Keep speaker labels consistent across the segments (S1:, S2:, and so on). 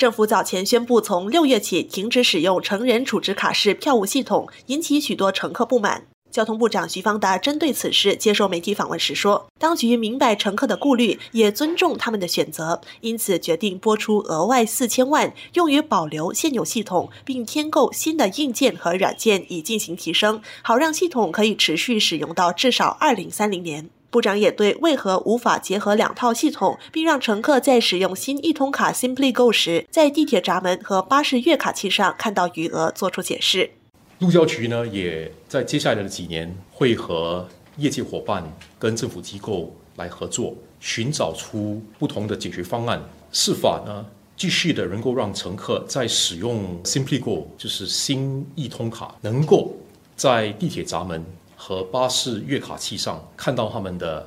S1: 政府早前宣布，从六月起停止使用成人储值卡式票务系统，引起许多乘客不满。交通部长徐方达针对此事接受媒体访问时说，当局明白乘客的顾虑，也尊重他们的选择，因此决定拨出额外四千万，用于保留现有系统，并添购新的硬件和软件，以进行提升，好让系统可以持续使用到至少二零三零年。部长也对为何无法结合两套系统，并让乘客在使用新一通卡 Simply Go 时，在地铁闸门和巴士月卡器上看到余额，做出解释。
S2: 路交局呢，也在接下来的几年会和业界伙伴跟政府机构来合作，寻找出不同的解决方案，是法呢继续的能够让乘客在使用 Simply Go 就是新一通卡，能够在地铁闸门。和巴士月卡器上看到他们的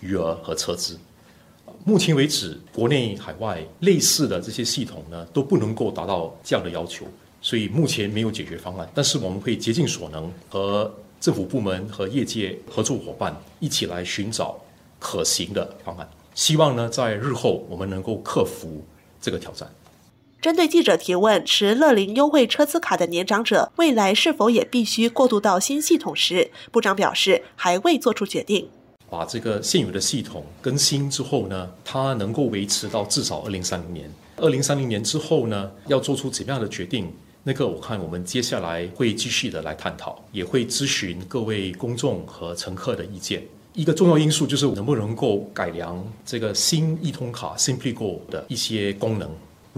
S2: 余额和车资。目前为止，国内海外类似的这些系统呢都不能够达到这样的要求，所以目前没有解决方案。但是我们会竭尽所能和政府部门和业界合作伙伴一起来寻找可行的方案，希望呢在日后我们能够克服这个挑战。
S1: 针对记者提问，持乐龄优惠车资卡的年长者未来是否也必须过渡到新系统时，部长表示还未做出决定。
S2: 把这个现有的系统更新之后呢，它能够维持到至少二零三零年。二零三零年之后呢，要做出怎么样的决定？那个我看我们接下来会继续的来探讨，也会咨询各位公众和乘客的意见。一个重要因素就是能不能够改良这个新易通卡 Simply Go 的一些功能。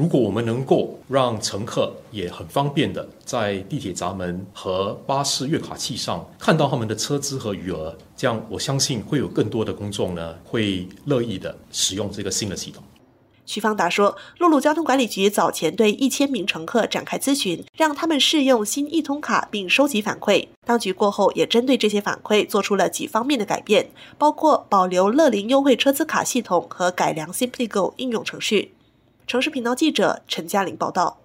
S2: 如果我们能够让乘客也很方便的在地铁闸门和巴士月卡器上看到他们的车资和余额，这样我相信会有更多的公众呢会乐意的使用这个新的系统。
S1: 徐方达说，陆路交通管理局早前对一千名乘客展开咨询，让他们试用新易通卡并收集反馈。当局过后也针对这些反馈做出了几方面的改变，包括保留乐龄优惠车资卡系统和改良 Simply Go 应用程序。城市频道记者陈嘉玲报道。